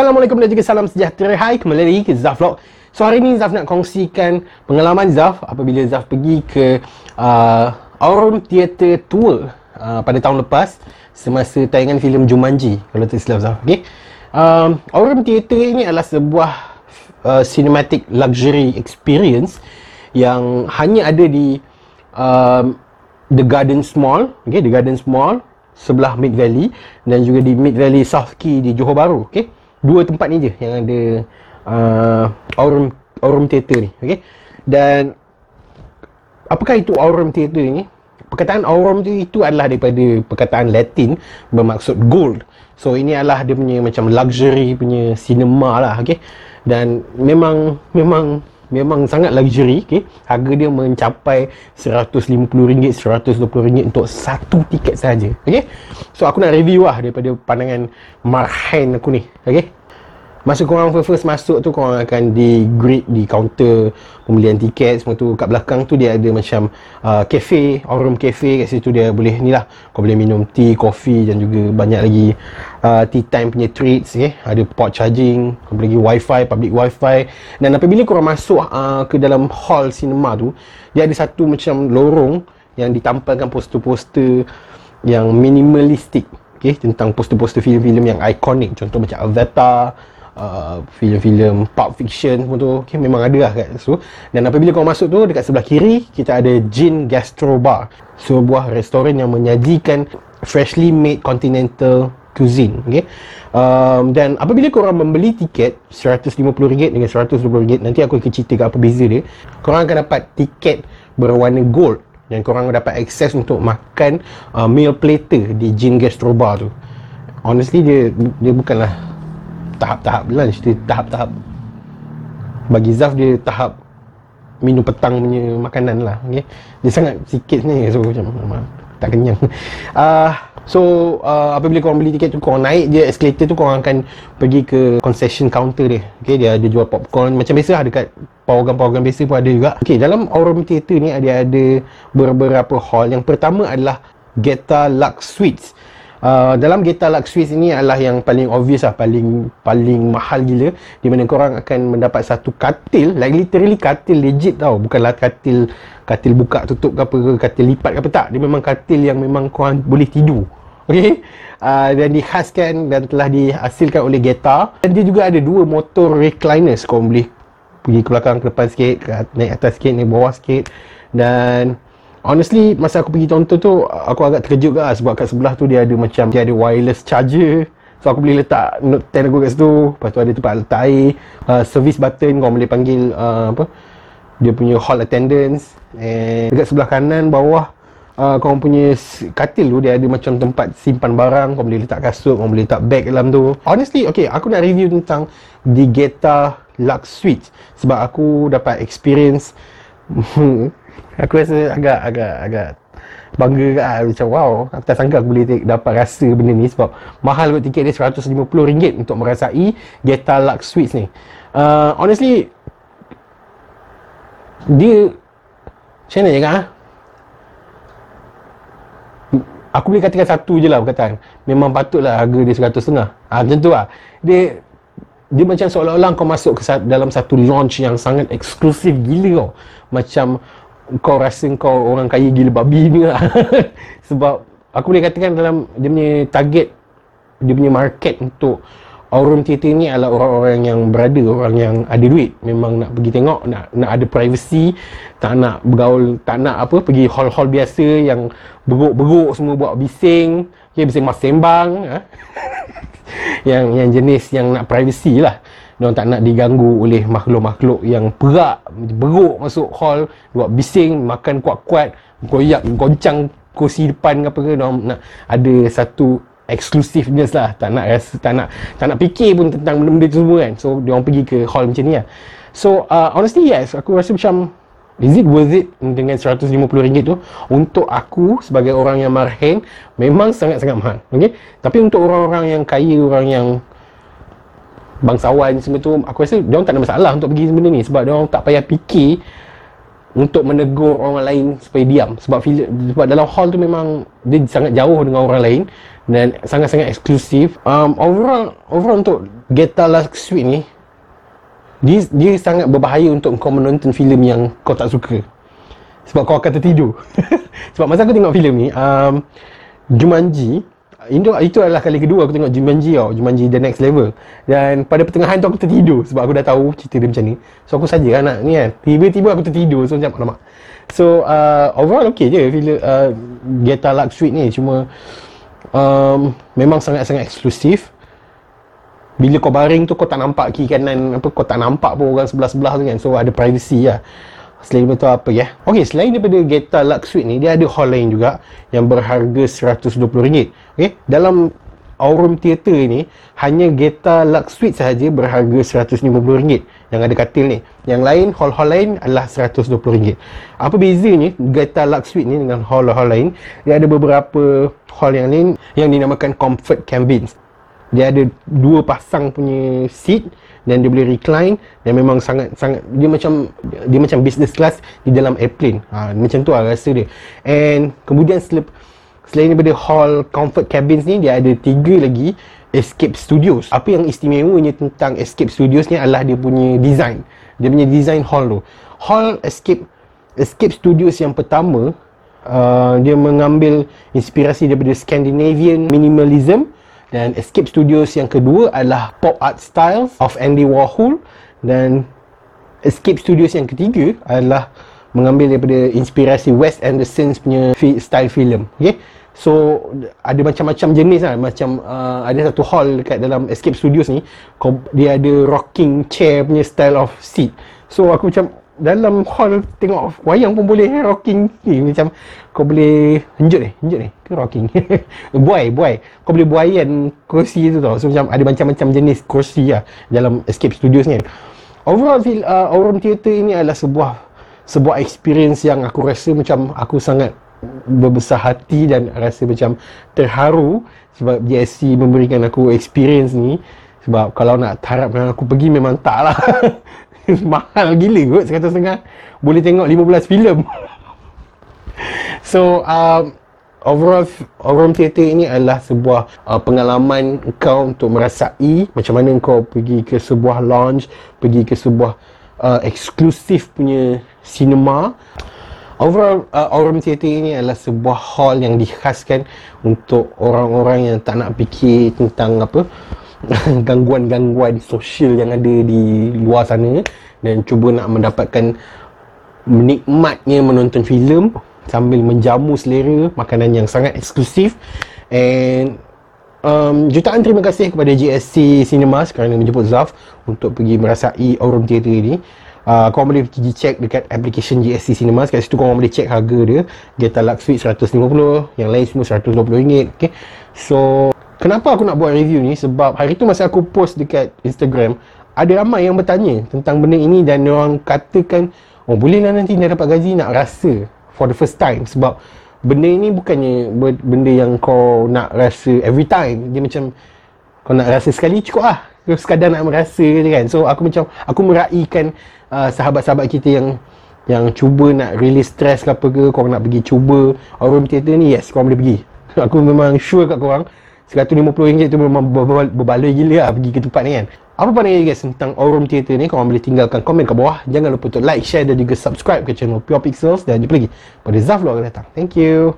Assalamualaikum dan juga salam sejahtera. Hai, kembali lagi ke Zaf Vlog. So hari ni Zaf nak kongsikan pengalaman Zaf Apabila Zaf pergi ke uh, Aurum Theatre Tour uh, Pada tahun lepas Semasa tayangan filem Jumanji Kalau tak silap Zaf, okay um, Aurum Theatre ini adalah sebuah uh, Cinematic luxury experience Yang hanya ada di um, The Garden Mall Okay, The Garden Mall sebelah Mid Valley dan juga di Mid Valley South Key di Johor Bahru okey dua tempat ni je yang ada uh, Aurum Aurum Theatre ni okey dan apakah itu Aurum Theatre ni perkataan Aurum tu itu adalah daripada perkataan Latin bermaksud gold so ini adalah dia punya macam luxury punya cinema lah okey dan memang memang memang sangat luxury okay? harga dia mencapai RM150 RM120 untuk satu tiket saja okay? so aku nak review lah daripada pandangan marhain aku ni okay? Masa korang first masuk tu korang akan di greet di kaunter pembelian tiket semua tu. Kat belakang tu dia ada macam uh, cafe, room cafe. Kat situ dia boleh ni lah. Kau boleh minum tea, coffee dan juga banyak lagi uh, tea time punya treats okay? ada port charging, kau boleh lagi wifi, public wifi. Dan apabila korang masuk uh, ke dalam hall cinema tu dia ada satu macam lorong yang ditampilkan poster-poster yang minimalistik okay? tentang poster-poster filem-filem yang ikonik contoh macam Avatar uh, filem-filem pulp fiction semua tu okay, memang ada lah kat situ. Dan apabila kau masuk tu dekat sebelah kiri kita ada Gin Gastro Bar sebuah restoran yang menyajikan freshly made continental cuisine okay? um, dan apabila korang membeli tiket RM150 dengan RM120 nanti aku akan ceritakan apa beza dia. Korang akan dapat tiket berwarna gold dan korang dapat akses untuk makan uh, meal platter di Gin Gastro Bar tu. Honestly dia dia bukanlah tahap-tahap lunch dia tahap-tahap bagi Zaf dia tahap minum petang punya makanan lah okay? dia sangat sikit ni so macam tak kenyang uh, so uh, apabila korang beli tiket tu korang naik je escalator tu korang akan pergi ke concession counter dia okay? dia ada jual popcorn macam biasa lah dekat pawagam-pawagam biasa pun ada juga okay, dalam Aurum Theatre ni ada ada beberapa hall yang pertama adalah Geta Lux Suites Uh, dalam Geta Lux Suisse ini adalah yang paling obvious lah paling paling mahal gila di mana korang akan mendapat satu katil like literally katil legit tau. Bukanlah katil katil buka tutup ke apa ke katil lipat ke apa tak. Dia memang katil yang memang korang boleh tidur. Okay? Uh, dan dikhaskan dan telah dihasilkan oleh Geta dan dia juga ada dua motor recliners korang boleh pergi ke belakang ke depan sikit naik atas sikit naik bawah sikit. Dan Honestly masa aku pergi tonton tu aku agak terkejut lah sebab kat sebelah tu dia ada macam dia ada wireless charger. So aku boleh letak note 10 aku kat situ. Lepas tu ada tempat letak air. Uh, service button kau boleh panggil uh, apa dia punya hall attendance. And dekat sebelah kanan bawah uh, kau punya katil tu dia ada macam tempat simpan barang. Kau boleh letak kasut kau boleh letak bag dalam tu. Honestly okay aku nak review tentang Digeta Lux Suite sebab aku dapat experience aku rasa agak agak agak bangga ke lah. macam wow aku tak sangka aku boleh dapat rasa benda ni sebab mahal kot tiket dia RM150 untuk merasai Geta Lux Suites ni uh, honestly dia macam mana cakap ha? aku boleh katakan satu je lah perkataan memang patutlah harga dia RM100.5 ha, macam tu lah dia dia macam seolah-olah kau masuk ke dalam satu launch yang sangat eksklusif gila kau macam kau rasa kau orang kaya gila babi ni lah sebab aku boleh katakan dalam dia punya target dia punya market untuk Aurum Theatre ni adalah orang-orang yang berada, orang yang ada duit. Memang nak pergi tengok, nak nak ada privacy tak nak bergaul, tak nak apa pergi hall-hall biasa yang beruk-beruk semua buat bising. Okay, bising mas sembang ha? yang yang jenis yang nak privacy lah Diorang tak nak diganggu oleh makhluk-makhluk yang perak, beruk masuk hall, buat bising, makan kuat-kuat, goyak, goncang kursi depan ke apa ke, diorang nak ada satu exclusiveness lah, tak nak rasa, tak nak, tak nak fikir pun tentang benda-benda tu semua kan. So, diorang pergi ke hall macam ni lah. So, uh, honestly yes, aku rasa macam, is it worth it dengan RM150 tu? Untuk aku sebagai orang yang marhen, memang sangat-sangat mahal. Okay? Tapi untuk orang-orang yang kaya, orang yang bangsawan semua tu aku rasa dia orang tak ada masalah untuk pergi benda ni sebab dia orang tak payah fikir untuk menegur orang lain supaya diam. Sebab sebab dalam hall tu memang dia sangat jauh dengan orang lain dan sangat-sangat eksklusif. Um, overall overall untuk Geta Last Suite ni dia, dia sangat berbahaya untuk kau menonton filem yang kau tak suka. Sebab kau akan tertidur. Sebab masa aku tengok filem ni um, Jumanji itu, itu adalah kali kedua aku tengok Jumanji tau. Jumanji The Next Level. Dan pada pertengahan tu aku tertidur sebab aku dah tahu cerita dia macam ni. So aku saja nak ni kan. Tiba-tiba aku tertidur. So macam alamak. So uh, overall okay je. Filem uh, Geta Lux Suite ni. Cuma um, memang sangat-sangat eksklusif. Bila kau baring tu kau tak nampak kiri kanan apa kau tak nampak pun orang sebelah-sebelah tu kan. So ada privacy lah Selain itu apa ya? Okey, selain daripada Geta Lux Suite ni, dia ada hall lain juga yang berharga RM120. Okey, dalam Aurum Theatre ni, hanya Geta Lux Suite sahaja berharga RM150 yang ada katil ni. Yang lain, hall-hall lain adalah RM120. Apa bezanya Geta Lux Suite ni dengan hall-hall lain? Dia ada beberapa hall yang lain yang dinamakan Comfort Cabins. Dia ada dua pasang punya seat dan dia boleh recline dan memang sangat sangat dia macam dia macam business class di dalam airplane. Ha, macam tu lah rasa dia. And kemudian selip, selain daripada hall comfort cabins ni dia ada tiga lagi escape studios. Apa yang istimewanya tentang escape studios ni adalah dia punya design. Dia punya design hall tu. Hall escape escape studios yang pertama uh, dia mengambil inspirasi daripada Scandinavian minimalism dan Escape Studios yang kedua adalah Pop Art Styles of Andy Warhol dan Escape Studios yang ketiga adalah mengambil daripada inspirasi Wes Anderson's punya style film. Okay? So ada macam-macam jenis lah Macam uh, ada satu hall dekat dalam Escape Studios ni Dia ada rocking chair punya style of seat So aku macam dalam hall tengok wayang pun boleh rocking. Ni macam kau boleh henjut ni henjut ni ke rocking? Buai buai. Kau boleh buaian kursi tu tau. So macam ada macam-macam jenis kursi lah dalam escape studios ni overall feel uh, Aurum Theatre ini adalah sebuah sebuah experience yang aku rasa macam aku sangat berbesar hati dan rasa macam terharu sebab GSC memberikan aku experience ni. Sebab kalau nak harapkan aku pergi memang tak lah mahal gila kot seratus setengah. Boleh tengok 15 filem. So um, overall overall theater ini adalah sebuah uh, pengalaman kau untuk merasai macam mana kau pergi ke sebuah lounge pergi ke sebuah uh, eksklusif punya cinema overall uh, Aurum Theatre ini adalah sebuah hall yang dikhaskan untuk orang-orang yang tak nak fikir tentang apa gangguan-gangguan sosial yang ada di luar sana dan cuba nak mendapatkan menikmatnya menonton filem sambil menjamu selera makanan yang sangat eksklusif. And um, jutaan terima kasih kepada GSC Cinemas kerana menjemput Zaf untuk pergi merasai Aurum Theatre ini. Uh, korang boleh pergi check dekat application GSC Cinemas. Kat situ korang boleh check harga dia. Geta Lux Suite 150 yang lain semua 120 ringgit okay. so Kenapa aku nak buat review ni? Sebab hari tu masa aku post dekat Instagram, ada ramai yang bertanya tentang benda ini dan orang katakan, oh bolehlah nanti dia dapat gaji nak rasa for the first time. Sebab benda ini bukannya benda yang kau nak rasa every time. Dia macam kau nak rasa sekali cukup lah. Sekadar nak merasa je kan. So aku macam, aku meraihkan uh, sahabat-sahabat kita yang yang cuba nak release stress ke apa ke, korang nak pergi cuba Aurum Theatre ni, yes, korang boleh pergi. Aku memang sure kat korang RM150 tu memang berbaloi gila lah pergi ke tempat ni kan. Apa pandangan guys tentang Aurum Theatre ni? Korang boleh tinggalkan komen kat bawah. Jangan lupa untuk like, share dan juga subscribe ke channel Pure Pixels. Dan jumpa lagi pada Zaf akan datang. Thank you